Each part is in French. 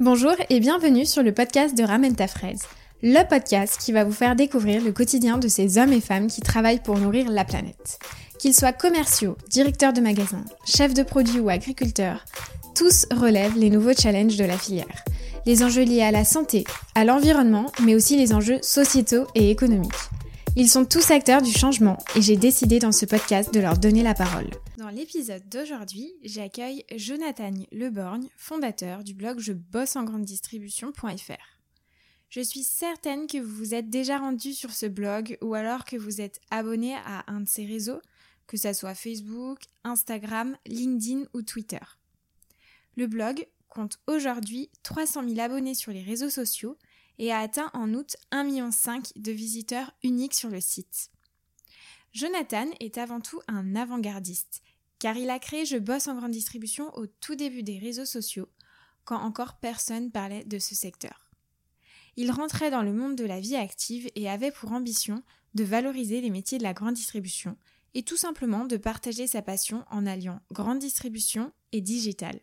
Bonjour et bienvenue sur le podcast de Ramène ta fraise, le podcast qui va vous faire découvrir le quotidien de ces hommes et femmes qui travaillent pour nourrir la planète. Qu'ils soient commerciaux, directeurs de magasins, chefs de produits ou agriculteurs, tous relèvent les nouveaux challenges de la filière. Les enjeux liés à la santé, à l'environnement, mais aussi les enjeux sociétaux et économiques. Ils sont tous acteurs du changement et j'ai décidé dans ce podcast de leur donner la parole. Dans l'épisode d'aujourd'hui, j'accueille Jonathan Leborgne, fondateur du blog je bosse en grande distribution.fr. Je suis certaine que vous vous êtes déjà rendu sur ce blog ou alors que vous êtes abonné à un de ses réseaux, que ce soit Facebook, Instagram, LinkedIn ou Twitter. Le blog compte aujourd'hui 300 000 abonnés sur les réseaux sociaux et a atteint en août 1,5 million de visiteurs uniques sur le site. Jonathan est avant tout un avant-gardiste, car il a créé Je bosse en grande distribution au tout début des réseaux sociaux, quand encore personne parlait de ce secteur. Il rentrait dans le monde de la vie active et avait pour ambition de valoriser les métiers de la grande distribution et tout simplement de partager sa passion en alliant grande distribution et digital.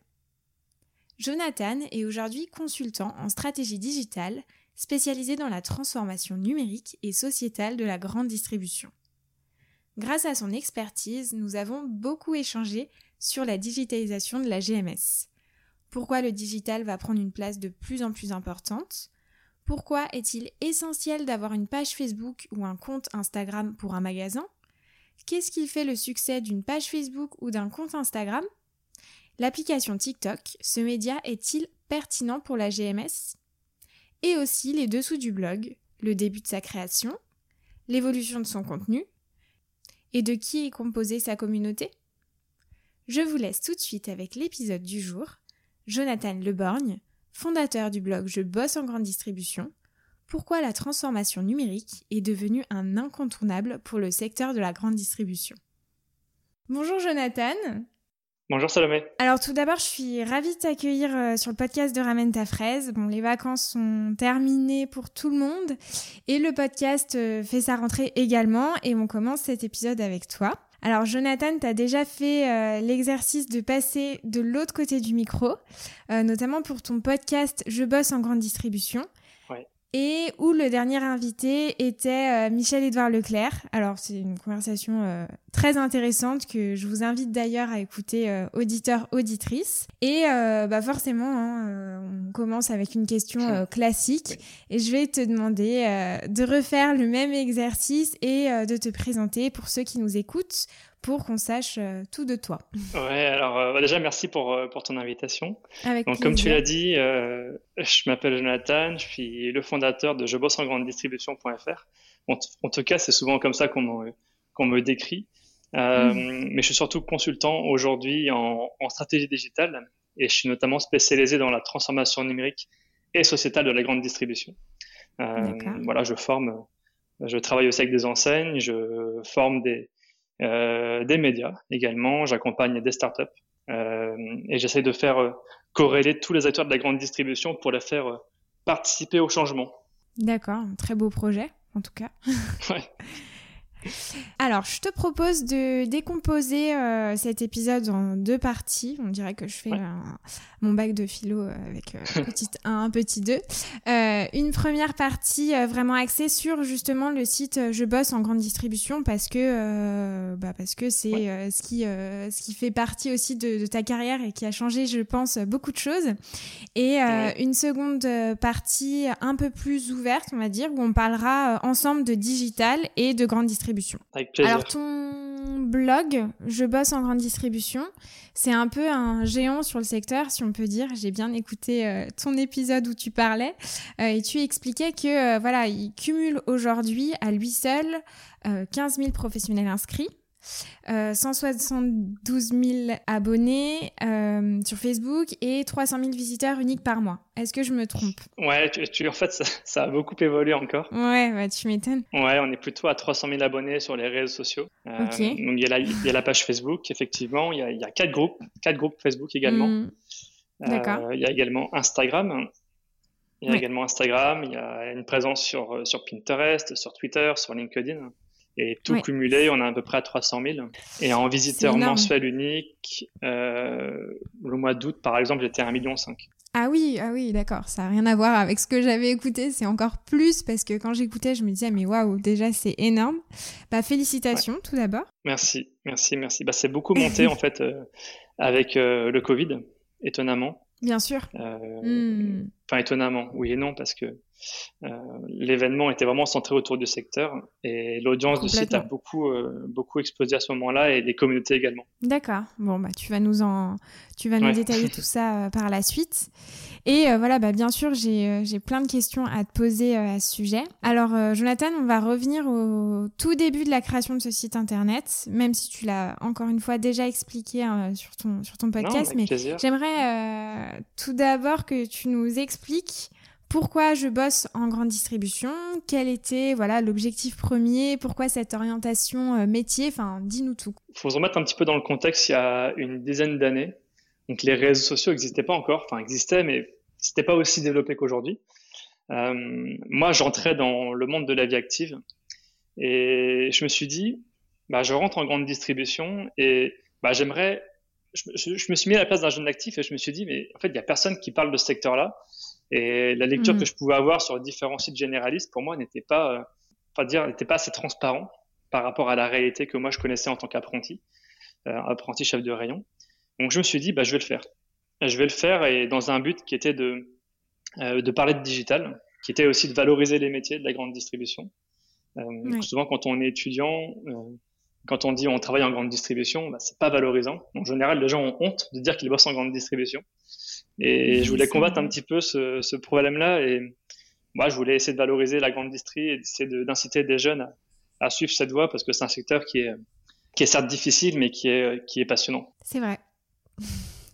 Jonathan est aujourd'hui consultant en stratégie digitale spécialisé dans la transformation numérique et sociétale de la grande distribution. Grâce à son expertise, nous avons beaucoup échangé sur la digitalisation de la GMS. Pourquoi le digital va prendre une place de plus en plus importante? Pourquoi est-il essentiel d'avoir une page Facebook ou un compte Instagram pour un magasin? Qu'est-ce qui fait le succès d'une page Facebook ou d'un compte Instagram? L'application TikTok, ce média est-il pertinent pour la GMS et aussi les dessous du blog, le début de sa création, l'évolution de son contenu, et de qui est composée sa communauté? Je vous laisse tout de suite avec l'épisode du jour. Jonathan Leborgne, fondateur du blog Je bosse en grande distribution, pourquoi la transformation numérique est devenue un incontournable pour le secteur de la grande distribution? Bonjour Jonathan. Bonjour Salomé. Alors tout d'abord, je suis ravie de t'accueillir euh, sur le podcast de Ramène ta fraise. Bon, les vacances sont terminées pour tout le monde et le podcast euh, fait sa rentrée également et on commence cet épisode avec toi. Alors Jonathan, tu déjà fait euh, l'exercice de passer de l'autre côté du micro, notamment pour ton podcast Je bosse en grande distribution et où le dernier invité était euh, Michel-Édouard Leclerc. Alors c'est une conversation euh, très intéressante que je vous invite d'ailleurs à écouter euh, auditeurs, auditrices. Et bah forcément, hein, on commence avec une question classique et je vais te demander de refaire le même exercice et de te présenter pour ceux qui nous écoutent pour qu'on sache euh, tout de toi. Ouais, alors euh, bah, déjà merci pour, euh, pour ton invitation. Avec Donc comme tu l'as dit, je m'appelle Jonathan, je suis le fondateur de je bosse en grande distribution.fr. En, en, tout cas, c'est souvent comme ça qu'on me, qu'on me décrit. Mhm. Mais je suis surtout consultant aujourd'hui en, en, stratégie digitale et je suis notamment spécialisé dans la transformation numérique et sociétale de la grande distribution. voilà, je forme, je travaille aussi avec des enseignes, je forme des, des médias également, j'accompagne des startups euh, et j'essaie de faire euh, corréler tous les acteurs de la grande distribution pour les faire participer au changement. D'accord, très beau projet en tout cas. ouais. Alors, je te propose de décomposer euh, cet épisode en deux parties. On dirait que je fais mon bac de philo euh, avec euh, petit 1, un petit 2. une première partie vraiment axée sur justement le site Je bosse en grande distribution parce que bah parce que c'est ce qui ce qui fait partie aussi de, de, ta carrière et qui a changé, je pense, beaucoup de choses. Et une seconde partie un peu plus ouverte, on va dire, où on parlera ensemble de digital et de grande distribution alors ton blog, je bosse en grande distribution, c'est un peu un géant sur le secteur, si on peut dire. J'ai bien écouté euh, ton épisode où tu parlais euh, et tu expliquais que euh, voilà, il cumule aujourd'hui à lui seul 15 000 professionnels inscrits. 172 euh, 000 abonnés euh, sur Facebook et 300 000 visiteurs uniques par mois. Est-ce que je me trompe? Ouais, tu, en fait, ça, a beaucoup évolué encore. Ouais, bah, tu m'étonnes. Ouais, on est plutôt à 300 000 abonnés sur les réseaux sociaux. Euh, donc, il y, a la, il y, a la, page Facebook, effectivement. Il y a, y a quatre groupes, quatre groupes Facebook également. Hmm. D'accord. il y a également Instagram. Il y a également Instagram. Il y a une présence sur, sur Pinterest, sur Twitter, sur LinkedIn. Et tout cumulé, on a à peu près à 300 000. Et en visiteur mensuel unique, euh, le mois d'août, par exemple, j'étais à 1,5 million. Ah oui, ah oui, d'accord. Ça n'a rien à voir avec ce que j'avais écouté. C'est encore plus parce que quand j'écoutais, je me disais, mais waouh, déjà, c'est énorme. Bah, félicitations tout d'abord. Merci, merci, merci. Bah, c'est beaucoup monté en fait euh, avec euh, le Covid, étonnamment. Bien sûr. Hmm. Enfin, étonnamment, oui et non, parce que l'événement était vraiment centré autour du secteur et l'audience du site a beaucoup, euh, beaucoup explosé à ce moment-là et les communautés également. D'accord. Bon, bah, tu vas nous en, tu vas nous détailler tout ça par la suite. Et voilà, bah, bien sûr, j'ai plein de questions à te poser à ce sujet. Alors, Jonathan, on va revenir au tout début de la création de ce site internet, même si tu l'as encore une fois déjà expliqué hein, sur, ton, sur ton podcast. mais j'aimerais tout d'abord que tu nous expliques pourquoi je bosse en grande distribution, quel était voilà l'objectif premier, pourquoi cette orientation euh, métier, enfin dis-nous tout. Il faut se remettre un petit peu dans le contexte il y a une dizaine d'années. Donc les réseaux sociaux n'existaient pas encore, enfin existaient mais c'était pas aussi développé qu'aujourd'hui. Euh, moi j'entrais dans le monde de la vie active et je me suis dit bah je rentre en grande distribution et bah j'aimerais je, je, me suis mis à la place d'un jeune actif et je me suis dit mais en fait il y a personne qui parle de ce secteur là et la lecture mm. que je pouvais avoir sur différents sites généralistes, pour moi, n'était pas, euh, pas dire, n'était pas assez transparent par rapport à la réalité que moi je connaissais en tant qu'apprenti, euh, apprenti chef de rayon. Donc je me suis dit, bah, je vais le faire. Je vais le faire et dans un but qui était de, euh, de parler de digital, qui était aussi de valoriser les métiers de la grande distribution. Euh, Souvent, quand on est étudiant, quand on dit on travaille en grande distribution, bah, c'est pas valorisant. En général, les gens ont honte de dire qu'ils bossent en grande distribution. Et je voulais combattre un petit peu ce, ce problème-là. Et moi, je voulais essayer de valoriser la grande distrie et d'essayer d'inciter des jeunes à, à, suivre cette voie parce que c'est un secteur qui est, qui est certes difficile, mais qui est, qui est passionnant. C'est vrai.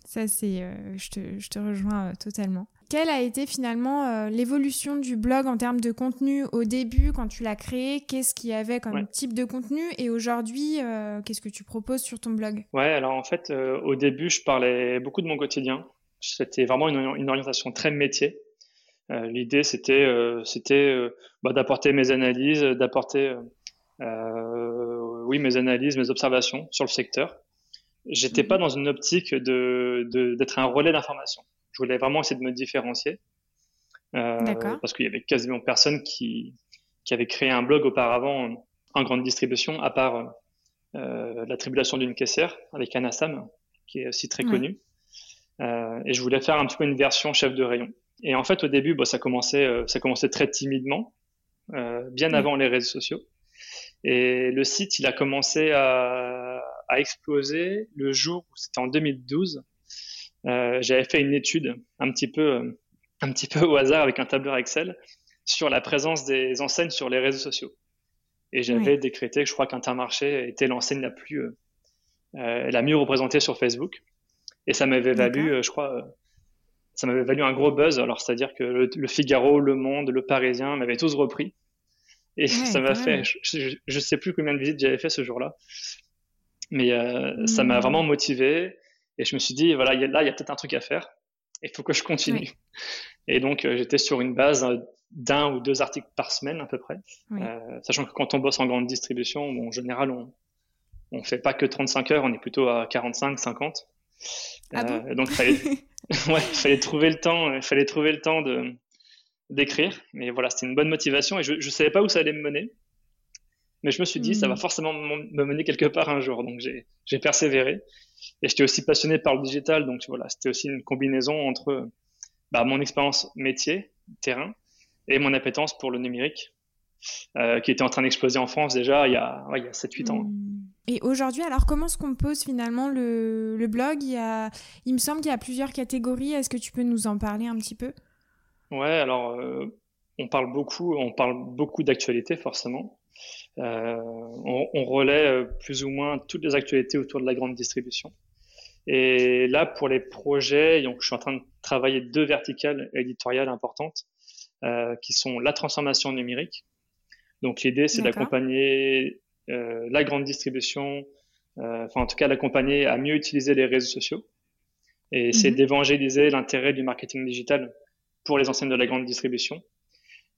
Ça, c'est, euh, je, te, je, te, rejoins euh, totalement. Quelle a été finalement euh, l'évolution du blog en termes de contenu au début quand tu l'as créé? Qu'est-ce qu'il y avait comme type de contenu? Et aujourd'hui, qu'est-ce que tu proposes sur ton blog? Ouais, alors en fait, au début, je parlais beaucoup de mon quotidien. C'était vraiment une, orientation très métier. Euh, L'idée, c'était euh, c'était euh, bah, d'apporter mes analyses, d'apporter euh, oui mes analyses, mes observations sur le secteur. J'étais pas dans une optique de d'être un relais d'information. Je voulais vraiment essayer de me différencier. parce qu'il y avait quasiment personne qui qui avait créé un blog auparavant en grande distribution, à part la tribulation d'une caissière avec Anna Sam, qui est aussi très connue. Euh, et je voulais faire un petit peu une version chef de rayon. Et en fait, au début, bah, ça commençait, euh, ça commençait très timidement, euh, bien avant les réseaux sociaux. Et le site, il a commencé à, à exploser le jour où c'était en 2012. Euh, J'avais fait une étude un petit peu, un petit peu au hasard avec un tableur Excel sur la présence des enseignes sur les réseaux sociaux. Et j'avais décrété que je crois qu'Intermarché était l'enseigne la plus, euh, la mieux représentée sur Facebook. Et ça m'avait valu, euh, je crois, euh, ça m'avait valu un gros buzz. Alors, c'est-à-dire que le, Figaro, Le Monde, Le Parisien m'avaient tous repris. Et ça m'a fait, je, je, sais plus combien de visites j'avais fait ce jour-là. Mais euh, ça m'a hmm. vraiment motivé. Et je me suis dit, voilà, là, il y a peut-être un truc à faire. Il faut que je continue. Et donc, j'étais sur une base d'un ou deux articles par semaine à peu près. sachant que quand on bosse en grande distribution, bon, en général, on on fait pas que 35 heures, on est plutôt à 45, 50. Ah euh, donc, fallait, ouais, fallait trouver le temps, il fallait trouver le temps de d'écrire. Mais voilà, c'était une bonne motivation et je, je savais pas où ça allait me mener. Mais je me suis dit, ça va hmm. forcément me mener quelque part un jour. Donc, j'ai persévéré. Et j'étais aussi passionné par le digital. Donc, voilà, c'était aussi une combinaison entre bah, mon expérience métier, terrain, et mon appétence pour le numérique, euh, qui était en train d'exploser en France déjà il y a, ouais, il y a 7-8 ans. Et aujourd'hui, alors comment se compose finalement le, le blog? Il, y a, il me semble qu'il y a plusieurs catégories. Est-ce que tu peux nous en parler un petit peu? Ouais, alors euh, on parle beaucoup, on parle beaucoup d'actualités forcément. Euh, on, on, relaie euh, plus ou moins toutes les actualités autour de la grande distribution. Et là, pour les projets, donc, je suis en train de travailler deux verticales éditoriales importantes, euh, qui sont la transformation numérique. Donc l'idée, c'est d'accompagner euh, la grande distribution, euh, enfin en tout cas l'accompagner à mieux utiliser les réseaux sociaux et essayer mhm. d'évangéliser l'intérêt du marketing digital pour les enseignes de la grande distribution.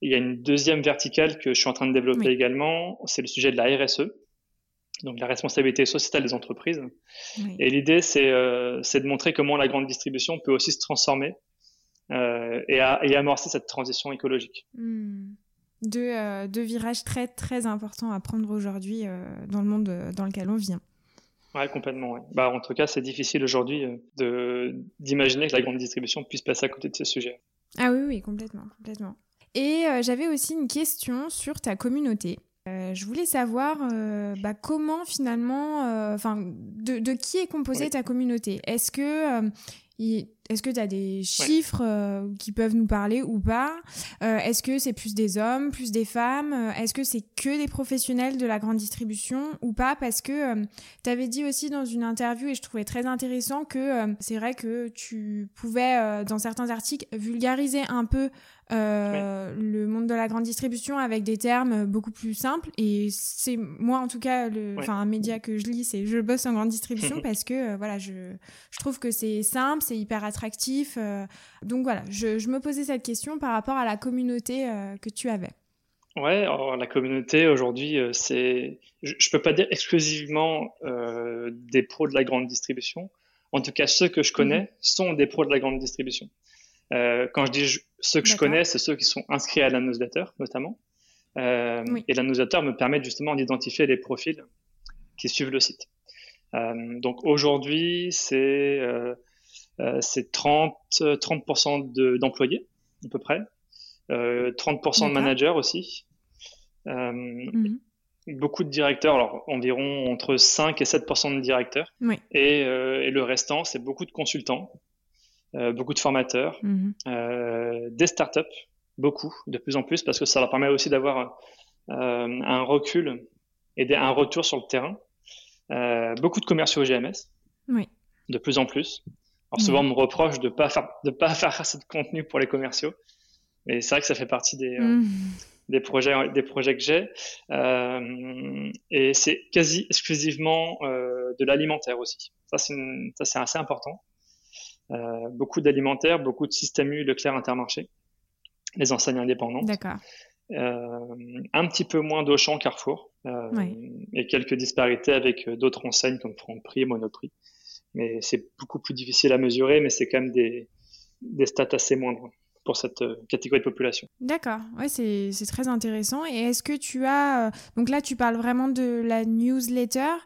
Il y a une deuxième verticale que je suis en train de développer également, c'est le sujet de la RSE, donc la responsabilité sociétale des entreprises. Et l'idée, c'est euh, de montrer comment la grande distribution peut aussi se transformer et, à, et amorcer cette transition écologique. Hmm. Deux, virages très très importants à prendre aujourd'hui dans le monde dans lequel on vient. Ouais, complètement. Bah, en tout cas, c'est difficile aujourd'hui de d'imaginer que la grande distribution puisse passer à côté de ce sujet. Ah oui, oui, complètement, complètement. Et j'avais aussi une question sur ta communauté. Euh, je voulais savoir euh, bah, comment finalement, euh, enfin, de, qui est composée ta communauté? Est-ce que est-ce que tu as des chiffres qui peuvent nous parler ou pas? Est-ce que c'est plus des hommes, plus des femmes? Est-ce que c'est que des professionnels de la grande distribution ou pas? Parce que tu avais dit aussi dans une interview, et je trouvais très intéressant, que c'est vrai que tu pouvais, dans certains articles, vulgariser un peu euh, le monde de la grande distribution avec des termes beaucoup plus simples. Et c'est moi, en tout cas, le, un média que je lis, c'est Je bosse en grande distribution parce que euh, voilà, je, je trouve que c'est simple, c'est hyper attractif. Euh. donc voilà, je, je, me posais cette question par rapport à la communauté que tu avais. Ouais, alors la communauté aujourd'hui, c'est, je, je peux pas dire exclusivement des pros de la grande distribution. En tout cas, ceux que je connais mhm. sont des pros de la grande distribution. Euh, quand je dis ceux que je connais, c'est ceux qui sont inscrits à la newsletter, notamment. Euh, Et la newsletter me permet justement d'identifier les profils qui suivent le site. Euh, donc aujourd'hui, c'est euh, euh c'est 30 30% d'employés à peu près, 30% de managers aussi. Mhm. Beaucoup de directeurs, alors environ entre 5 et 7% de directeurs. Oui. Et, et le restant, c'est beaucoup de consultants, beaucoup de formateurs, mhm. euh, des startups, beaucoup, de plus en plus, parce que ça leur permet aussi d'avoir euh, un recul et un retour sur le terrain. beaucoup de commerciaux GMS, oui. de plus en plus. Alors souvent, on me reproche de pas faire de pas faire assez de contenu pour les commerciaux, mais c'est vrai que ça fait partie des mhm. des projets des projets que j'ai euh, et c'est quasi exclusivement euh, de l'alimentaire aussi. Ça c'est ça c'est assez important. Euh, beaucoup d'alimentaires, beaucoup de systèmes U, Leclerc, Intermarché, les enseignes indépendants. D'accord. Euh, un petit peu moins d'Auchan, Carrefour, euh, et quelques disparités avec d'autres enseignes comme Franprix et Monoprix. Mais c'est beaucoup plus difficile à mesurer, mais c'est quand même des, des stats assez moindres pour cette catégorie de population. D'accord, ouais, c'est très intéressant. Et est-ce que tu as... Donc là, tu parles vraiment de la newsletter.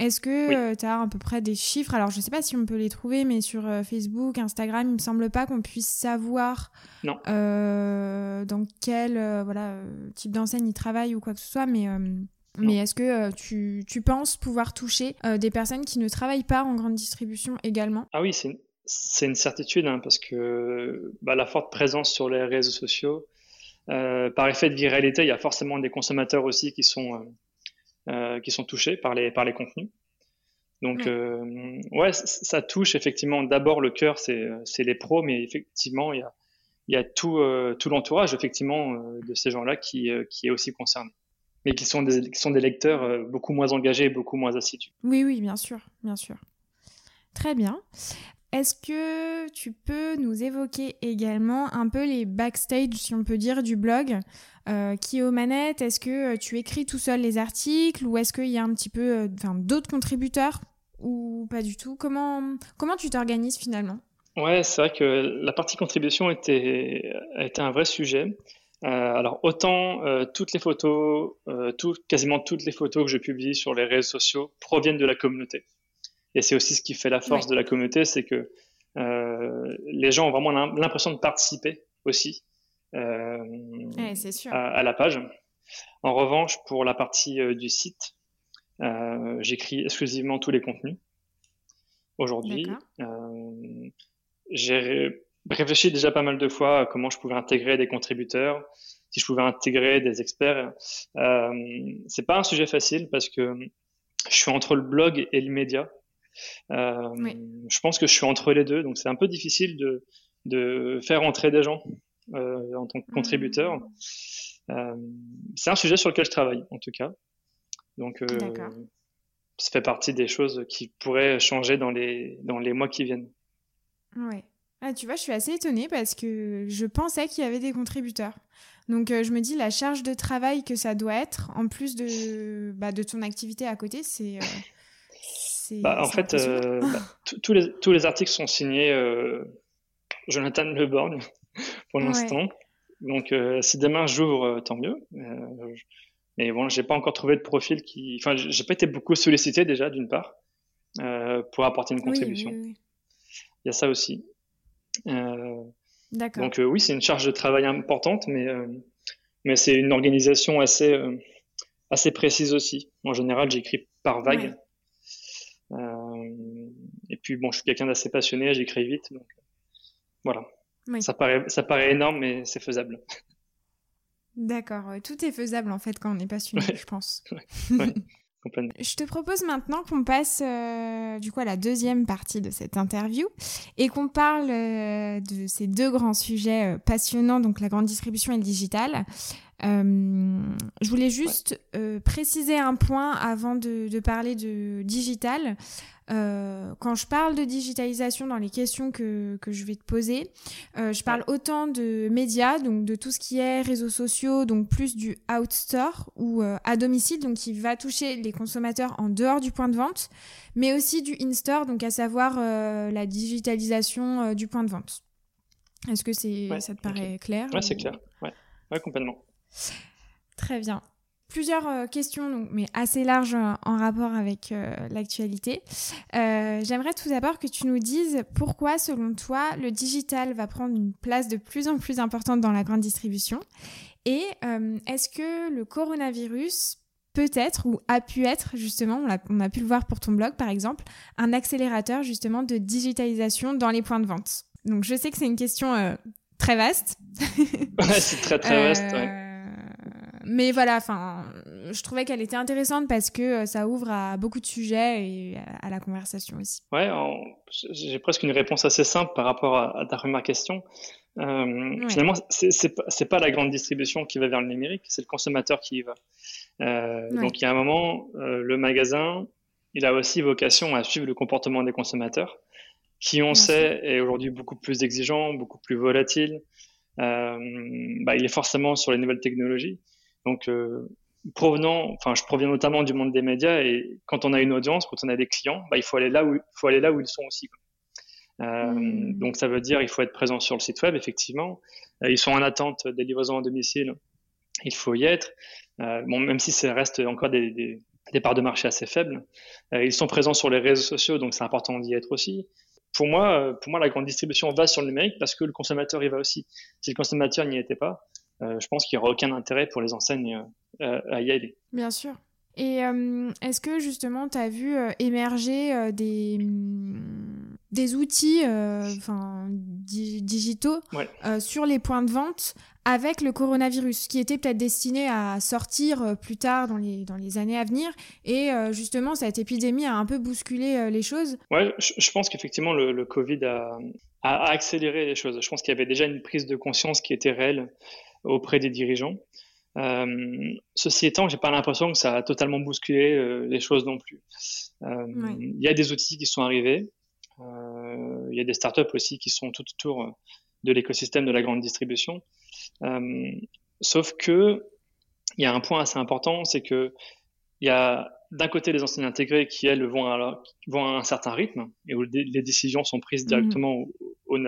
Est-ce que euh, tu as à peu près des chiffres? Alors, je ne sais pas si on peut les trouver, mais sur euh, Facebook, Instagram, il me semble pas qu'on puisse savoir euh, dans quel voilà, type d'enseigne ils travaillent ou quoi que ce soit, mais... Mais est-ce que tu, tu, penses pouvoir toucher des personnes qui ne travaillent pas en grande distribution également? Ah oui, c'est une, une certitude, hein, parce que bah, la forte présence sur les réseaux sociaux, par effet de viralité, il y a forcément des consommateurs aussi qui sont euh, qui sont touchés par les, par les contenus. Donc, ouais, euh, ouais ça touche effectivement d'abord le cœur, c'est les pros, mais effectivement, il y a, il y a tout, euh, tout l'entourage effectivement de ces gens-là qui, qui est aussi concerné mais qui sont des, qui sont des lecteurs beaucoup moins engagés beaucoup moins assidus. Oui, oui, bien sûr, bien sûr. Très bien. Est-ce que tu peux nous évoquer également un peu les backstage, si on peut dire, du blog euh, Qui est aux manettes? Est-ce que euh, tu écris tout seul les articles ou est-ce qu'il y a un petit peu euh, d'autres contributeurs ou pas du tout? Comment, tu t'organises finalement? Ouais, c'est vrai que la partie contribution était, était un vrai sujet. alors autant toutes les photos, quasiment toutes les photos que je publie sur les réseaux sociaux proviennent de la communauté. Et c'est aussi ce qui fait la force de la communauté, c'est que euh, les gens ont vraiment l'impression de participer aussi euh, À, la page. En revanche, pour la partie euh, du site, j'écris exclusivement tous les contenus. Aujourd'hui, j'ai réfléchi déjà pas mal de fois à comment je pouvais intégrer des contributeurs, si je pouvais intégrer des experts. C'est pas un sujet facile parce que je suis entre le blog et le média. Euh, je pense que je suis entre les deux, donc c'est un peu difficile de, de faire entrer des gens euh, en tant que contributeur. Mmh. Euh, c'est un sujet sur lequel je travaille, en tout cas. Donc, ça fait partie des choses qui pourraient changer dans les, dans les mois qui viennent. Ouais. Ah, tu vois, je suis assez étonnée parce que je pensais qu'il y avait des contributeurs. Donc, je me dis, la charge de travail que ça doit être, en plus de, bah, de ton activité à côté, c'est bah, en fait, euh, bah, tous les, tous les articles sont signés euh, Jonathan Leborgne pour l'instant. Donc, si demain j'ouvre, tant mieux. mais bon, j'ai pas encore trouvé de profil qui. Enfin, j'ai pas été beaucoup sollicité déjà, d'une part, pour apporter une contribution. Il y a ça aussi. D'accord. Donc, oui, c'est une charge de travail importante, mais, mais c'est une organisation assez assez précise aussi. En général, j'écris par vague. Euh, et puis bon, je suis quelqu'un d'assez passionné, j'écris vite, donc voilà. Ça paraît, ça paraît énorme, mais c'est faisable. D'accord, tout est faisable en fait quand on est passionné, je pense. Je te propose maintenant qu'on passe euh, du coup à la deuxième partie de cette interview et qu'on parle euh, de ces deux grands sujets passionnants, donc la grande distribution et le digital. Euh, je voulais juste euh, préciser un point avant de, de parler de digital. Euh, quand je parle de digitalisation dans les questions que, que je vais te poser, euh, je parle autant de médias, donc de tout ce qui est réseaux sociaux, donc plus du outstore ou euh, à domicile, donc qui va toucher les consommateurs en dehors du point de vente, mais aussi du in-store, donc à savoir la digitalisation du point de vente. Est-ce que c'est, ça te paraît clair Ouais, c'est clair. Ouais. ouais, complètement. Très bien. Plusieurs euh, questions, mais assez larges euh, en rapport avec euh, l'actualité. J'aimerais tout d'abord que tu nous dises pourquoi, selon toi, le digital va prendre une place de plus en plus importante dans la grande distribution. Et est-ce que le coronavirus peut être ou a pu être, justement, on a, on a pu le voir pour ton blog par exemple, un accélérateur justement de digitalisation dans les points de vente? Donc je sais que c'est une question très vaste. ouais, c'est très très vaste. Ouais mais voilà, enfin, je trouvais qu'elle était intéressante parce que euh, ça ouvre à beaucoup de sujets et à la conversation aussi. Ouais, j'ai presque une réponse assez simple par rapport à, ta première question. Euh, Finalement, c'est pas, pas la grande distribution qui va vers le numérique, c'est le consommateur qui y va. Euh, Donc, il y a un moment, euh, le magasin, il a aussi vocation à suivre le comportement des consommateurs, qui, on sait, est aujourd'hui beaucoup plus exigeant, beaucoup plus volatile. Euh, bah, il est forcément sur les nouvelles technologies. Donc, euh, provenant, enfin, je proviens notamment du monde des médias et quand on a une audience, quand on a des clients, bah, il faut aller là où, il faut aller là où ils sont aussi. Euh, hmm. Donc, ça veut dire il faut être présent sur le site web, effectivement. Euh, ils sont en attente des livraisons à domicile, il faut y être. Euh, bon, même si ça reste encore des, des, des parts de marché assez faibles, ils sont présents sur les réseaux sociaux, donc c'est important d'y être aussi. Pour moi, pour moi, la grande distribution va sur le numérique parce que le consommateur y va aussi. Si le consommateur n'y était pas, je pense qu'il n'y aura aucun intérêt pour les enseignes euh, à y aller. Bien sûr. Et euh, est-ce que justement tu as vu émerger des, mm, des outils enfin, digitaux sur les points de vente avec le coronavirus, qui était peut-être destiné à sortir plus tard dans les, dans les années à venir? Et justement, cette épidémie a un peu bousculé les choses? Ouais, je, pense qu'effectivement, le, le, Covid a, a, accéléré les choses. Je pense qu'il y avait déjà une prise de conscience qui était réelle auprès des dirigeants. Euh, ceci étant, j'ai pas l'impression que ça a totalement bousculé euh, les choses non plus. Euh, il y a des outils qui sont arrivés. Il y a des startups aussi qui sont tout autour de l'écosystème de la grande distribution. sauf que il y a un point assez important, c'est que il y a d'un côté les enseignes intégrées qui elles vont à, vont à un certain rythme et où les décisions sont prises directement mmh. aux.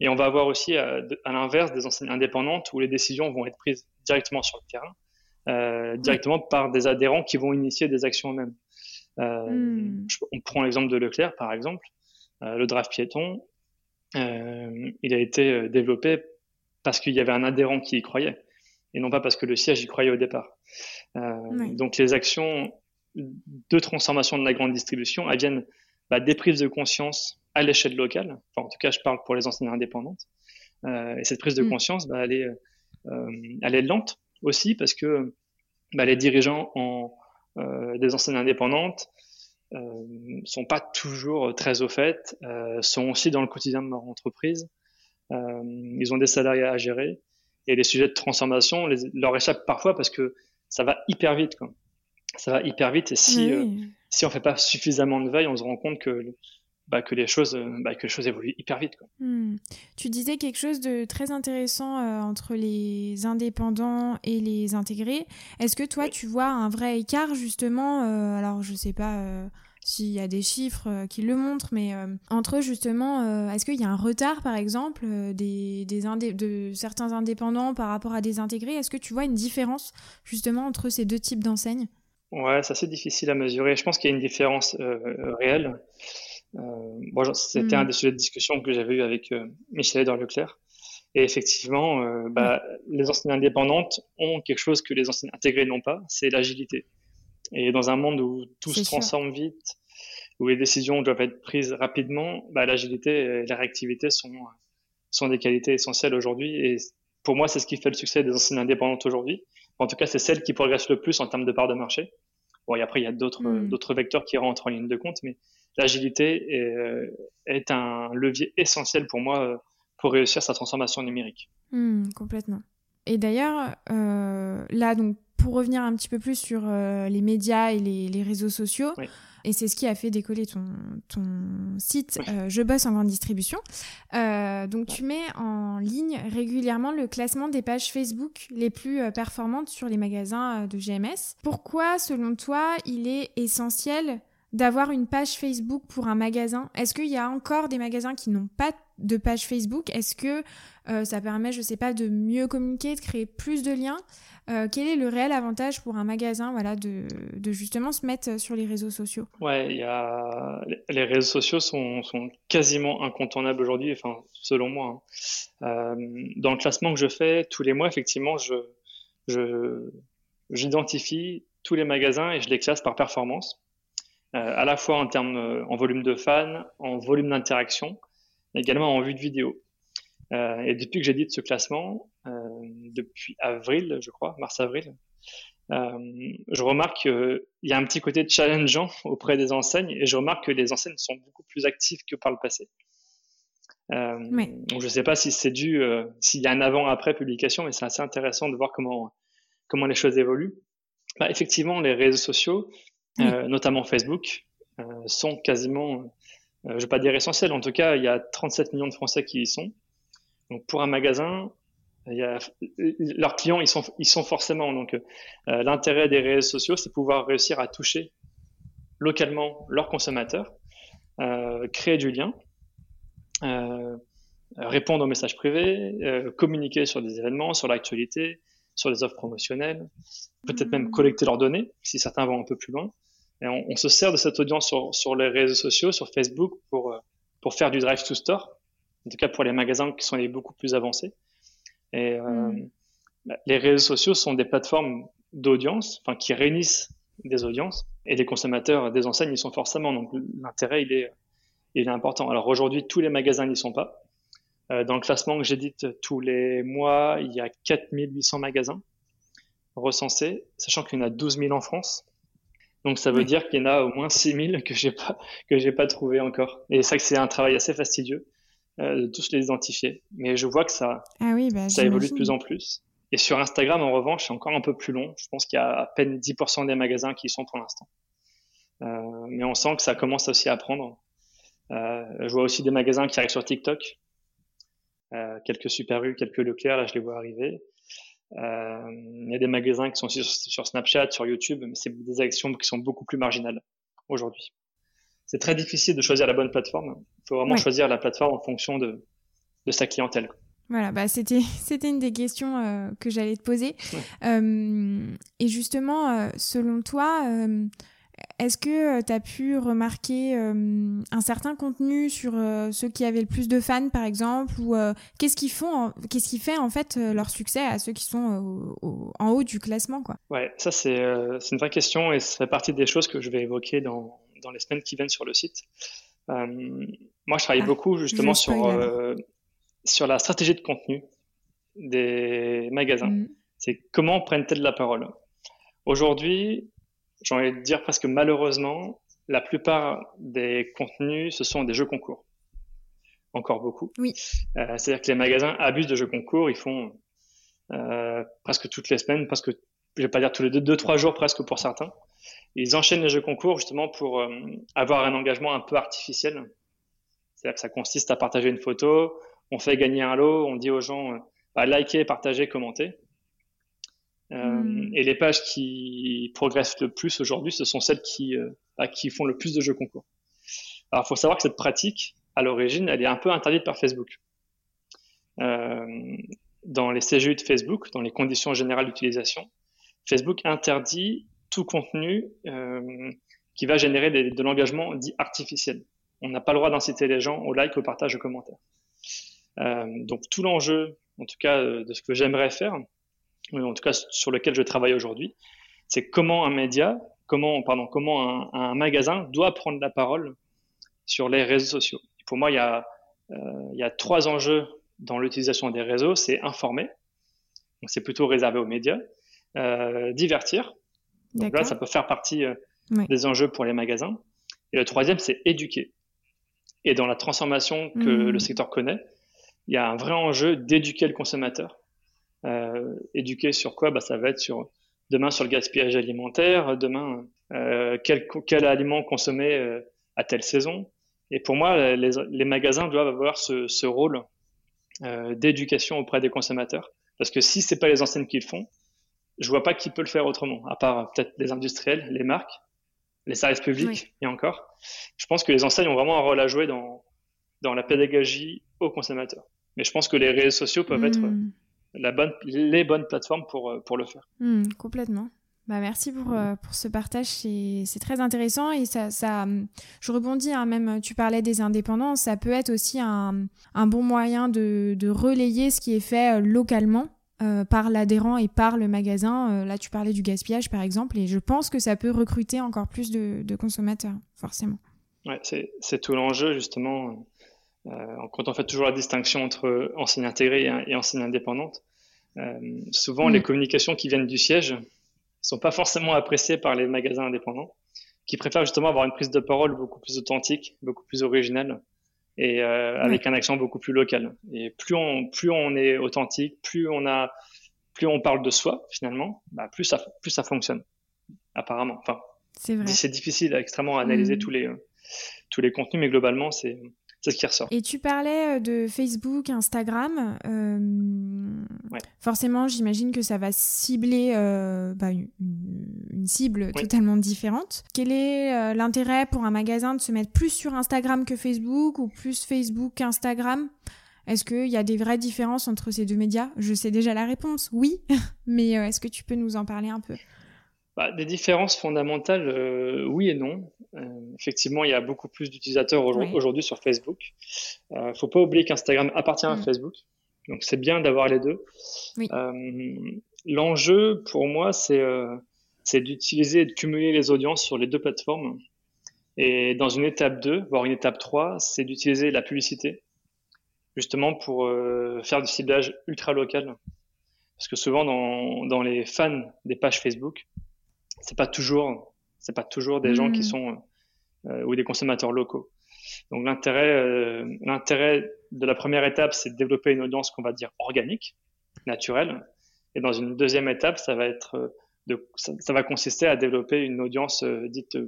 Et on va avoir aussi, euh, à, l'inverse, des enseignes indépendantes où les décisions vont être prises directement sur le terrain, euh, directement par des adhérents qui vont initier des actions eux-mêmes. Euh, hmm. on prend l'exemple de Leclerc, par exemple. Euh, le draft piéton, il a été développé parce qu'il y avait un adhérent qui y croyait, et non pas parce que le siège y croyait au départ. Donc les actions de transformation de la grande distribution, elles viennent bah, des prises de conscience à l'échelle locale. Enfin, en tout cas, je parle pour les enseignants indépendantes. Euh, et cette prise de mm. conscience, bah, elle, est, euh, elle est lente aussi parce que bah, les dirigeants en, euh, des enseignes indépendantes euh, sont pas toujours très au fait, sont aussi dans le quotidien de leur entreprise. Ils ont des salariés à gérer et les sujets de transformation les, leur échappent parfois parce que ça va hyper vite. Quoi. Ça va hyper vite et si, si on fait pas suffisamment de veille, on se rend compte que bah, que les choses euh, bah, que les choses évoluent hyper vite quoi. Hmm. Tu disais quelque chose de très intéressant euh, entre les indépendants et les intégrés. Est-ce que toi tu vois un vrai écart justement euh, alors je sais pas s'il y a des chiffres qui le montrent, mais entre justement, est-ce qu'il y a un retard, par exemple, des, des de certains indépendants par rapport à des intégrés? Est-ce que tu vois une différence, justement, entre ces deux types d'enseignes? Ouais, c'est assez difficile à mesurer. Je pense qu'il y a une différence réelle. Bon, c'était un hmm. des sujets de discussion que j'avais eu avec Michel Edouard Leclerc. Et effectivement, euh, bah, les enseignes indépendantes ont quelque chose que les enseignes intégrées n'ont pas, c'est l'agilité. Et dans un monde où tout se transforme vite, où les décisions doivent être prises rapidement, bah, l'agilité et la réactivité sont, sont des qualités essentielles aujourd'hui. Et pour moi, c'est ce qui fait le succès des enseignes indépendantes aujourd'hui. En tout cas, c'est celle qui progresse le plus en termes de part de marché. Bon, et après, il y a d'autres hmm. d'autres vecteurs qui rentrent en ligne de compte, mais l'agilité est, euh, est, un levier essentiel pour moi euh, pour réussir sa transformation numérique. Hmm, complètement. Et d'ailleurs, euh, là, donc, pour revenir un petit peu plus sur euh, les médias et les, réseaux sociaux, et c'est ce qui a fait décoller ton, ton site euh, Je bosse en grande distribution. donc, tu mets en ligne régulièrement le classement des pages Facebook les plus performantes sur les magasins de GMS. Pourquoi, selon toi, il est essentiel d'avoir une page Facebook pour un magasin Est-ce qu'il y a encore des magasins qui n'ont pas de page Facebook? Est-ce que euh, ça permet, je sais pas, de mieux communiquer, de créer plus de liens? Euh, Quel est le réel avantage pour un magasin voilà, de, justement se mettre sur les réseaux sociaux? Ouais, y a... les réseaux sociaux sont, quasiment incontournables aujourd'hui, enfin, selon moi. Hein. Euh, dans le classement que je fais tous les mois, effectivement, je, j'identifie tous les magasins et je les classe par performance. Euh, à la fois en termes euh, en volume de fans, en volume d'interaction, également en vue de vidéo. Euh, et depuis que j'ai dit de ce classement, depuis avril, je crois, mars-avril, je remarque qu'il y a un petit côté challengeant auprès des enseignes et je remarque que les enseignes sont beaucoup plus actives que par le passé. Donc je ne sais pas si c'est dû, s'il y a un avant-après publication, mais c'est assez intéressant de voir comment, comment les choses évoluent. Bah, effectivement, les réseaux sociaux euh, notamment Facebook, euh, sont quasiment, euh, je ne vais pas dire essentiels, en tout cas, il y a 37 millions de Français qui y sont. Donc pour un magasin, il y a, leurs clients, ils sont, ils sont forcément. Donc l'intérêt des réseaux sociaux, c'est pouvoir réussir à toucher localement leurs consommateurs, créer du lien, répondre aux messages privés, communiquer sur des événements, sur l'actualité, sur des offres promotionnelles, peut-être même collecter leurs données, si certains vont un peu plus loin. Et on, se sert de cette audience sur, sur, les réseaux sociaux, sur Facebook, pour, euh, pour faire du drive to store, en tout cas pour les magasins qui sont les beaucoup plus avancés. Et euh, mm. bah, les réseaux sociaux sont des plateformes d'audience, enfin qui réunissent des audiences, et les consommateurs des enseignes y sont forcément. Donc l'intérêt, il est, il est important. Alors aujourd'hui, tous les magasins n'y sont pas. Euh, dans le classement que j'édite tous les mois, il y a 4800 magasins recensés, sachant qu'il y en a 12 000 en France. Donc ça veut dire qu'il y en a au moins 6 000 que j'ai pas que j'ai pas trouvé encore. Et ça que c'est un travail assez fastidieux euh, de tous les identifier. Mais je vois que ça ah oui, bah, ça évolue de plus en plus. Et sur Instagram en revanche c'est encore un peu plus long. Je pense qu'il y a à peine 10% des magasins qui y sont pour l'instant. Euh, mais on sent que ça commence aussi à prendre. Euh, je vois aussi des magasins qui arrivent sur TikTok. Euh, quelques Super U, quelques Leclerc, là je les vois arriver. Euh, il y a des magasins qui sont sur, sur Snapchat, sur YouTube, mais c'est des actions qui sont beaucoup plus marginales aujourd'hui. C'est très difficile de choisir la bonne plateforme. Il faut vraiment choisir la plateforme en fonction de, de sa clientèle. Voilà, bah c'était c'était une des questions euh, que j'allais te poser. Euh, et justement, selon toi, est-ce que euh, tu as pu remarquer euh, un certain contenu sur euh, ceux qui avaient le plus de fans, par exemple, ou qu'est-ce qui font, qu'est-ce qui fait en fait leur succès à ceux qui sont en haut du classement, quoi? Ouais, ça c'est une vraie question et ça fait partie des choses que je vais évoquer dans, dans les semaines qui viennent sur le site. moi, je travaille ah, beaucoup justement sur sur la stratégie de contenu des magasins. Mm. C'est comment prennent-elles la parole? Aujourd'hui, j'ai envie de dire presque malheureusement, la plupart des contenus, ce sont des jeux concours. Encore beaucoup. Oui. Euh, C'est-à-dire que les magasins abusent de jeux concours. Ils font euh, presque toutes les semaines, presque, je vais pas dire tous les deux, deux, trois jours presque pour certains. Ils enchaînent les jeux concours justement pour euh, avoir un engagement un peu artificiel. C'est-à-dire que ça consiste à partager une photo, on fait gagner un lot, on dit aux gens, euh, bah, likez, partagez, commentez. Hmm. Et les pages qui progressent le plus aujourd'hui, ce sont celles qui, bah, qui font le plus de jeux concours. Alors, il faut savoir que cette pratique, à l'origine, elle est un peu interdite par Facebook. dans les CGU de Facebook, dans les conditions générales d'utilisation, Facebook interdit tout contenu qui va générer de l'engagement dit artificiel. On n'a pas le droit d'inciter les gens au like, au partage, au commentaire. Euh, donc tout l'enjeu, en tout cas euh, de ce que j'aimerais faire, en tout cas sur lequel je travaille aujourd'hui, c'est comment un média, comment, pardon, comment un, magasin doit prendre la parole sur les réseaux sociaux. Pour moi, il y a, euh, il y a trois enjeux dans l'utilisation des réseaux. C'est informer, donc c'est plutôt réservé aux médias, divertir, donc là ça peut faire partie des enjeux pour les magasins. Et le troisième, c'est éduquer. Et dans la transformation que hmm. le secteur connaît, il y a un vrai enjeu d'éduquer le consommateur. Euh, éduquer sur quoi? Bah, Ça va être sur demain sur le gaspillage alimentaire, demain euh, quel, quel, aliment consommer euh, à telle saison. Et pour moi, les, les magasins doivent avoir ce, ce rôle d'éducation auprès des consommateurs. Parce que si c'est pas les enseignes qui le font, je vois pas qui peut le faire autrement, à part peut-être les industriels, les marques les services publics et encore. Je pense que les enseignes ont vraiment un rôle à jouer dans, dans la pédagogie aux consommateurs. Mais je pense que les réseaux sociaux peuvent être hmm. La bonne, les bonnes plateformes pour, euh, pour le faire. Hmm, complètement. Bah merci pour, euh, pour ce partage, c'est très intéressant et ça, ça je rebondis, hein, même tu parlais des indépendants, ça peut être aussi un, un bon moyen de, de relayer ce qui est fait euh, localement euh, par l'adhérent et par le magasin. Euh, là, tu parlais du gaspillage, par exemple, et je pense que ça peut recruter encore plus de, consommateurs, forcément. Ouais, c'est tout l'enjeu, justement. Euh, quand on fait toujours la distinction entre enseigne intégrée et, enseigne indépendante, souvent les mm. communications qui viennent du siège sont pas forcément appréciées par les magasins indépendants, qui préfèrent justement avoir une prise de parole beaucoup plus authentique, beaucoup plus originale, et euh, avec un accent beaucoup plus local. Et plus on, plus on est authentique, plus on a, plus on parle de soi finalement, bah, plus ça, plus ça fonctionne. Apparemment. Enfin, c'est difficile à extrêmement analyser mmh. tous les, euh, tous les contenus, mais globalement, c'est, c'est ce qui ressort. Et tu parlais euh, de Facebook, Instagram. Euh, forcément, j'imagine que ça va cibler euh, bah, une, cible totalement différente. Quel est l'intérêt pour un magasin de se mettre plus sur Instagram que Facebook ou plus Facebook qu'Instagram? Est-ce qu'il y a des vraies différences entre ces deux médias? Je sais déjà la réponse, oui. Mais est-ce que tu peux nous en parler un peu? Bah, des différences fondamentales, euh, oui et non. Euh, effectivement, il y a beaucoup plus d'utilisateurs aujourd'hui sur Facebook. Il euh, ne faut pas oublier qu'Instagram appartient à mm. Facebook, donc c'est bien d'avoir les deux. L'enjeu pour moi, c'est d'utiliser et de cumuler les audiences sur les deux plateformes. Et dans une étape 2, voire une étape 3, c'est d'utiliser la publicité, justement pour faire du ciblage ultra local. Parce que souvent, dans, dans les fans des pages Facebook, c'est pas toujours, c'est pas toujours des gens qui hmm. sont euh, ou des consommateurs locaux. Donc l'intérêt, euh, l'intérêt de la première étape, c'est de développer une audience qu'on va dire organique, naturelle. Et dans une deuxième étape, ça va être euh, de, ça, va consister à développer une audience dite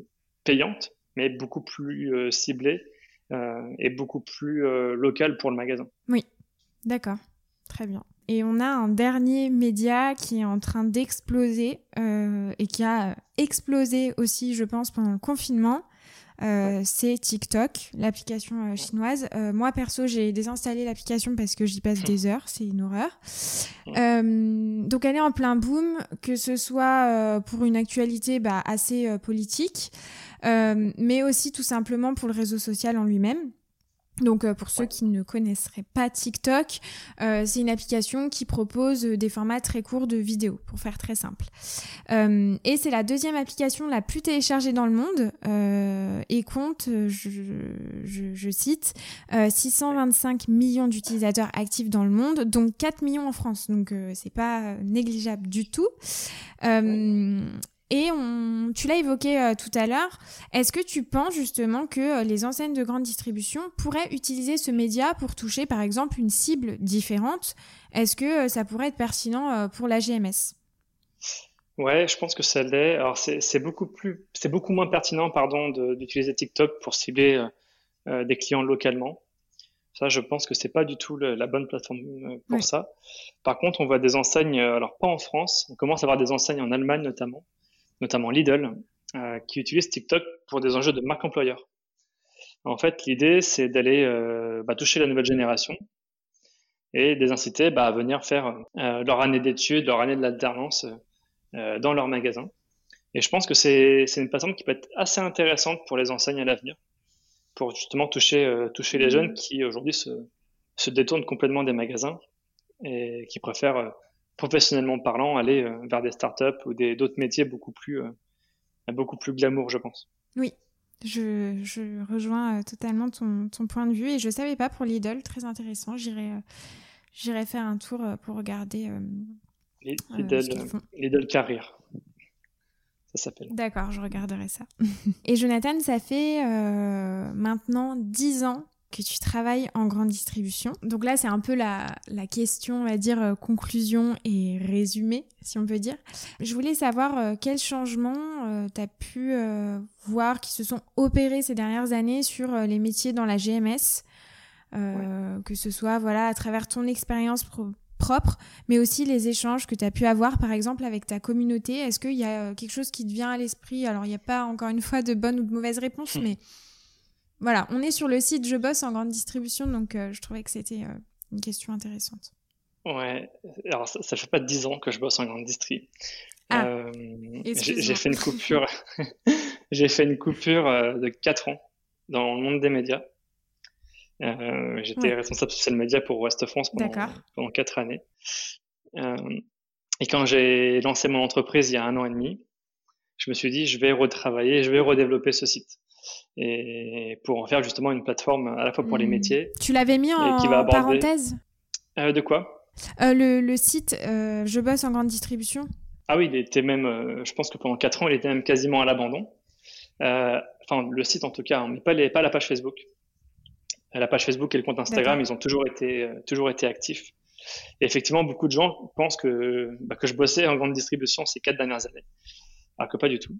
payante, mais beaucoup plus ciblée et beaucoup plus locale pour le magasin. Oui, d'accord, très bien. Et on a un dernier média qui est en train d'exploser euh, et qui a explosé aussi, je pense, pendant le confinement. Euh, c'est TikTok, l'application euh, chinoise. Euh, moi perso, j'ai désinstallé l'application parce que j'y passe des heures, c'est une horreur. Euh, donc elle est en plein boom, que ce soit pour une actualité bah, assez politique, mais aussi tout simplement pour le réseau social en lui-même. Donc euh, pour ceux qui ne connaisseraient pas TikTok, euh, c'est une application qui propose des formats très courts de vidéos, pour faire très simple. Euh, et c'est la deuxième application la plus téléchargée dans le monde et compte, je, je, je cite, 625 millions d'utilisateurs actifs dans le monde, dont 4 millions en France. Donc c'est pas négligeable du tout. Et on, tu l'as évoqué euh, tout à l'heure, est-ce que tu penses justement que euh, les enseignes de grande distribution pourraient utiliser ce média pour toucher par exemple une cible différente? Est-ce que euh, ça pourrait être pertinent pour la GMS Ouais, je pense que ça l'est. Alors c'est beaucoup plus, c'est beaucoup moins pertinent, pardon, d'utiliser TikTok pour cibler des clients localement. Ça, je pense que c'est pas du tout la bonne plateforme pour ça. Par contre, on voit des enseignes, alors pas en France, on commence à voir des enseignes en Allemagne notamment, notamment Lidl, euh, qui utilisent TikTok pour des enjeux de marque employeur. En fait, l'idée, c'est d'aller bah, toucher la nouvelle génération et les inciter bah, à venir faire leur année d'études, leur année de l'alternance dans leur magasin. Et je pense que c'est une plateforme qui peut être assez intéressante pour les enseignes à l'avenir pour justement toucher, euh, toucher les jeunes qui aujourd'hui se, se détournent complètement des magasins et qui préfèrent, euh, professionnellement parlant, aller euh, vers des startups ou d'autres métiers beaucoup plus, beaucoup plus glamour, je pense. Oui, je, je rejoins totalement ton, ton, point de vue et je savais pas pour Lidl, très intéressant. J'irai j'irai faire un tour pour regarder. Lidl, Lidl Carrière s'appelle. D'accord, je regarderai ça. Et Jonathan, ça fait euh, maintenant 10 ans que tu travailles en grande distribution. Donc là, c'est un peu la, la, question, on va dire, euh, conclusion et résumé, si on peut dire. Je voulais savoir euh, quels changements tu as pu voir qui se sont opérés ces dernières années sur les métiers dans la GMS, que ce soit voilà à travers ton expérience propre, mais aussi les échanges que tu as pu avoir, par exemple, avec ta communauté. Est-ce qu'il y a euh, quelque chose qui te vient à l'esprit? Alors, il n'y a pas, encore une fois, de bonne ou de mauvaise réponse, hmm. mais voilà, on est sur le site Je bosse en grande distribution, donc euh, je trouvais que c'était euh, une question intéressante. Ouais, alors ça, ne fait pas dix ans que je bosse en grande distri. Ah, j'ai fait une coupure, j'ai fait une coupure de quatre ans dans le monde des médias. Euh, j'étais responsable social média pour Ouest France pendant, pendant quatre années. Euh, et quand j'ai lancé mon entreprise il y a un an et demi, je me suis dit, je vais retravailler, je vais redévelopper ce site. Et pour en faire justement une plateforme à la fois pour les hmm. métiers. Tu l'avais mis en parenthèse euh, De quoi? Le, le, site Je bosse en grande distribution Ah oui, il était même, je pense que pendant quatre ans, il était même quasiment à l'abandon. enfin, le site en tout cas, hein, mais pas, les, pas la page Facebook la page Facebook et le compte Instagram, ils ont toujours été, euh, toujours été actifs. Et effectivement, beaucoup de gens pensent que, bah, que je bossais en grande distribution ces quatre dernières années. Alors que pas du tout.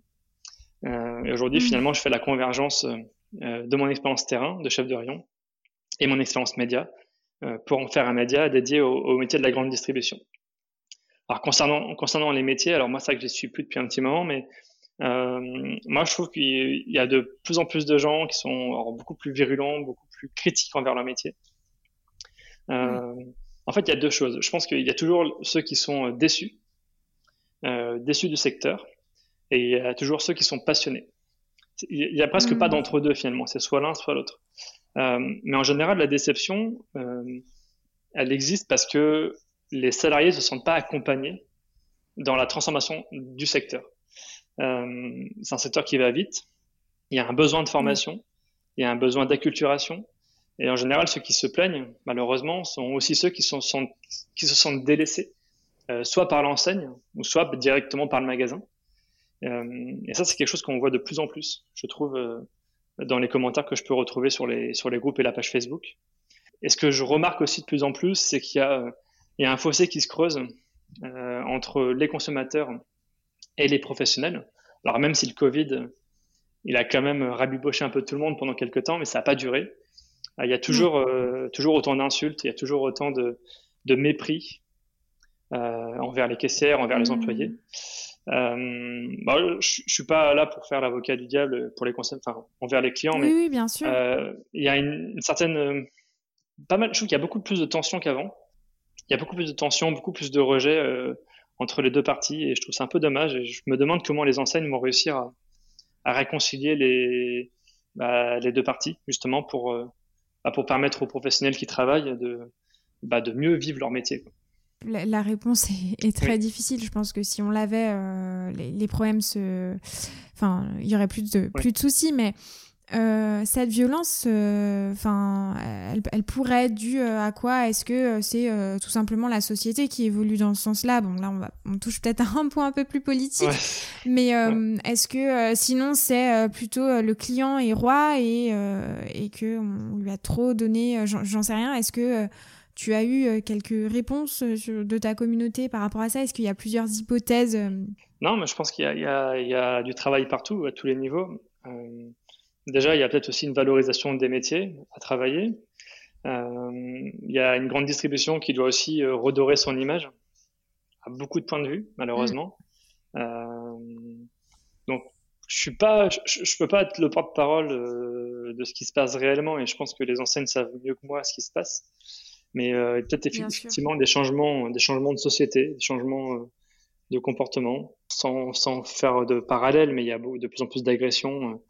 Euh, et aujourd'hui, hmm. finalement, je fais la convergence euh, de mon expérience terrain de chef de rayon et mon expérience média pour en faire un média dédié au, métier de la grande distribution. Alors concernant, concernant les métiers, alors moi, ça que je suis plus depuis un petit moment, mais moi, je trouve qu'il y a de plus en plus de gens qui sont beaucoup plus virulents, beaucoup critiques envers leur métier. Euh, en fait, il y a deux choses. Je pense qu'il y a toujours ceux qui sont euh, déçus, euh, déçus du secteur, et il y a toujours ceux qui sont passionnés. Il n'y a presque pas hmm. d'entre-deux finalement, c'est soit l'un, soit l'autre. mais en général, la déception, elle existe parce que les salariés ne se sentent pas accompagnés dans la transformation du secteur. c'est un secteur qui va vite, il y a un besoin de formation, il y a un besoin d'acculturation, et en général, ceux qui se plaignent, malheureusement, sont aussi ceux qui, sont, qui se sentent délaissés, euh, soit par l'enseigne, ou soit directement par le magasin. Euh, et ça, c'est quelque chose qu'on voit de plus en plus, je trouve, euh, dans les commentaires que je peux retrouver sur les, sur les groupes et la page Facebook. Et ce que je remarque aussi de plus en plus, c'est qu'il y a, il y a un fossé qui se creuse entre les consommateurs et les professionnels. Alors même si le Covid, il a quand même rabiboché un peu tout le monde pendant quelques temps, mais ça n'a pas duré. Il y a toujours, euh, toujours autant d'insultes, il y a toujours autant de, de mépris euh, envers les caissières, envers les mmh. employés. Euh, bah, je, je suis pas là pour faire l'avocat du diable pour les conseils, enfin envers les clients, mais oui, bien sûr. Euh, il y a une, certaine, euh, pas mal. Je trouve qu'il y a beaucoup plus de tension qu'avant. Il y a beaucoup plus de tension, beaucoup plus de rejet euh, entre les deux parties, et je trouve ça un peu dommage. Et je me demande comment les enseignes vont réussir à, à réconcilier les, bah, les deux parties, justement pour bah, pour permettre aux professionnels qui travaillent de, bah, de mieux vivre leur métier. La, réponse est, très difficile. Je pense que si on l'avait, euh, les, problèmes se. Enfin, il y aurait plus de, plus de soucis, mais euh, cette violence, euh, enfin, elle, pourrait être due à quoi? Est-ce que c'est tout simplement la société qui évolue dans ce sens-là? Bon, là, on, va, on touche peut-être à un point un peu plus politique, mais est-ce que sinon c'est plutôt le client est roi et, et que on lui a trop donné J'en sais rien. Est-ce que tu as eu quelques réponses de ta communauté par rapport à ça? Est-ce qu'il y a plusieurs hypothèses Non, mais je pense qu'il y, y, y, a du travail partout, à tous les niveaux. Déjà, il y a peut-être aussi une valorisation des métiers à travailler. Il y a une grande distribution qui doit aussi redorer son image à beaucoup de points de vue, malheureusement. Mm. donc, je suis pas, je, peux pas être le porte-parole de ce qui se passe réellement, et je pense que les enseignes savent mieux que moi ce qui se passe. Mais peut-être effectivement des changements, des changements de société, des changements de comportement, sans, sans faire de parallèle, mais il y a de plus en plus d'agressions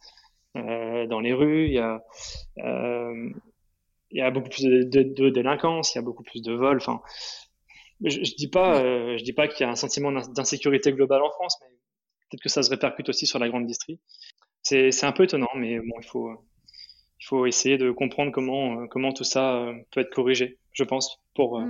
euh, dans les rues, il y a, euh, il y a beaucoup plus de, de, délinquance, il y a beaucoup plus de vols. Enfin, je, je dis pas, euh, je dis pas qu'il y a un sentiment d'insécurité globale en France, mais peut-être que ça se répercute aussi sur la grande distrie. C'est, c'est un peu étonnant, mais bon, il faut, il faut essayer de comprendre comment, comment tout ça peut être corrigé, je pense, pour,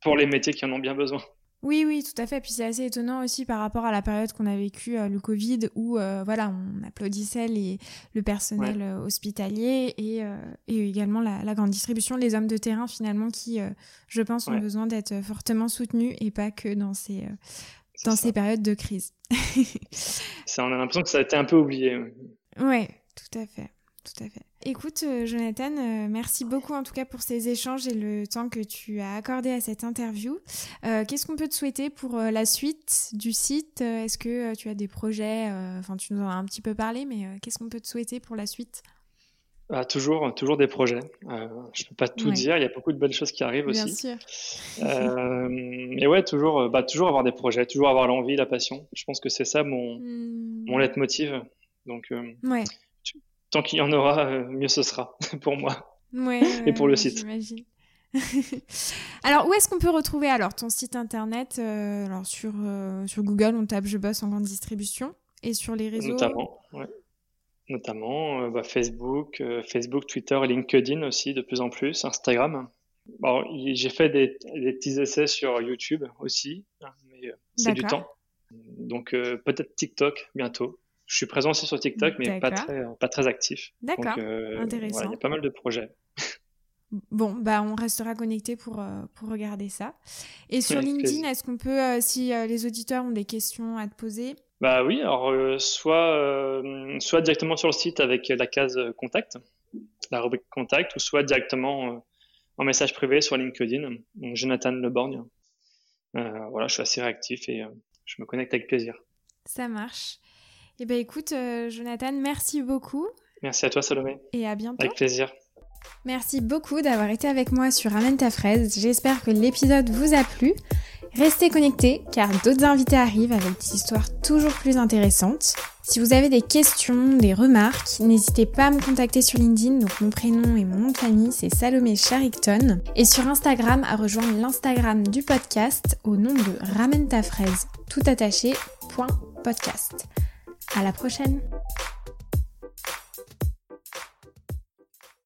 pour les métiers qui en ont bien besoin. Oui, oui, tout à fait. Puis c'est assez étonnant aussi par rapport à la période qu'on a vécue, euh, le Covid, où euh, voilà, on applaudissait les, le personnel euh, hospitalier et, et également la, grande distribution, les hommes de terrain finalement qui, je pense, ont besoin d'être fortement soutenus et pas que dans ces, dans ces périodes de crise. ça, on a l'impression que ça a été un peu oublié. Ouais, tout à fait tout à fait. Écoute, euh, Jonathan, euh, merci beaucoup en tout cas pour ces échanges et le temps que tu as accordé à cette interview. Euh, qu'est-ce qu'on peut te souhaiter pour la suite du site? Est-ce que tu as des projets Enfin, tu nous en as un petit peu parlé, mais qu'est-ce qu'on peut te souhaiter pour la suite? Ah, toujours, toujours des projets. je peux pas tout dire. Il y a beaucoup de belles choses qui arrivent aussi. Bien sûr. mais ouais, toujours, bah, toujours avoir des projets, toujours avoir l'envie, la passion. Je pense que c'est ça mon, hmm. mon leitmotiv. Donc, ouais tant qu'il y en aura, euh, mieux ce sera pour moi ouais, et pour le site. Alors, où est-ce qu'on peut retrouver alors ton site internet euh, Alors sur euh, sur Google, on tape "Je bosse en grande distribution" et sur les réseaux? Notamment, ouais. Notamment bah, Facebook, Facebook, Twitter, LinkedIn aussi de plus en plus, Instagram. Bon, j'ai fait des, des, petits essais sur YouTube aussi, hein, mais c'est du temps. Donc peut-être TikTok bientôt. Je suis présent aussi sur TikTok, mais pas très, pas très actif. D'accord. Intéressant. Il y a pas mal de projets. Bon, bah on restera connecté pour, euh, pour regarder ça. Et sur LinkedIn, est-ce qu'on peut, euh, si euh, les auditeurs ont des questions à te poser? Bah oui, alors soit, soit directement sur le site avec la case contact, la rubrique contact, ou soit directement en message privé sur LinkedIn, donc Jonathan Leborgne. voilà, je suis assez réactif et je me connecte avec plaisir. Ça marche. Eh bien écoute, euh, Jonathan, merci beaucoup. Merci à toi, Salomé. Et à bientôt. Avec plaisir. Merci beaucoup d'avoir été avec moi sur Ramène ta fraise. J'espère que l'épisode vous a plu. Restez connectés car d'autres invités arrivent avec des histoires toujours plus intéressantes. Si vous avez des questions, des remarques, n'hésitez pas à me contacter sur LinkedIn. Donc mon prénom et mon nom de famille c'est Salomé Charicton. Et sur Instagram à rejoindre l'Instagram du podcast au nom de Ramène ta fraise tout attaché, point podcast. À la prochaine.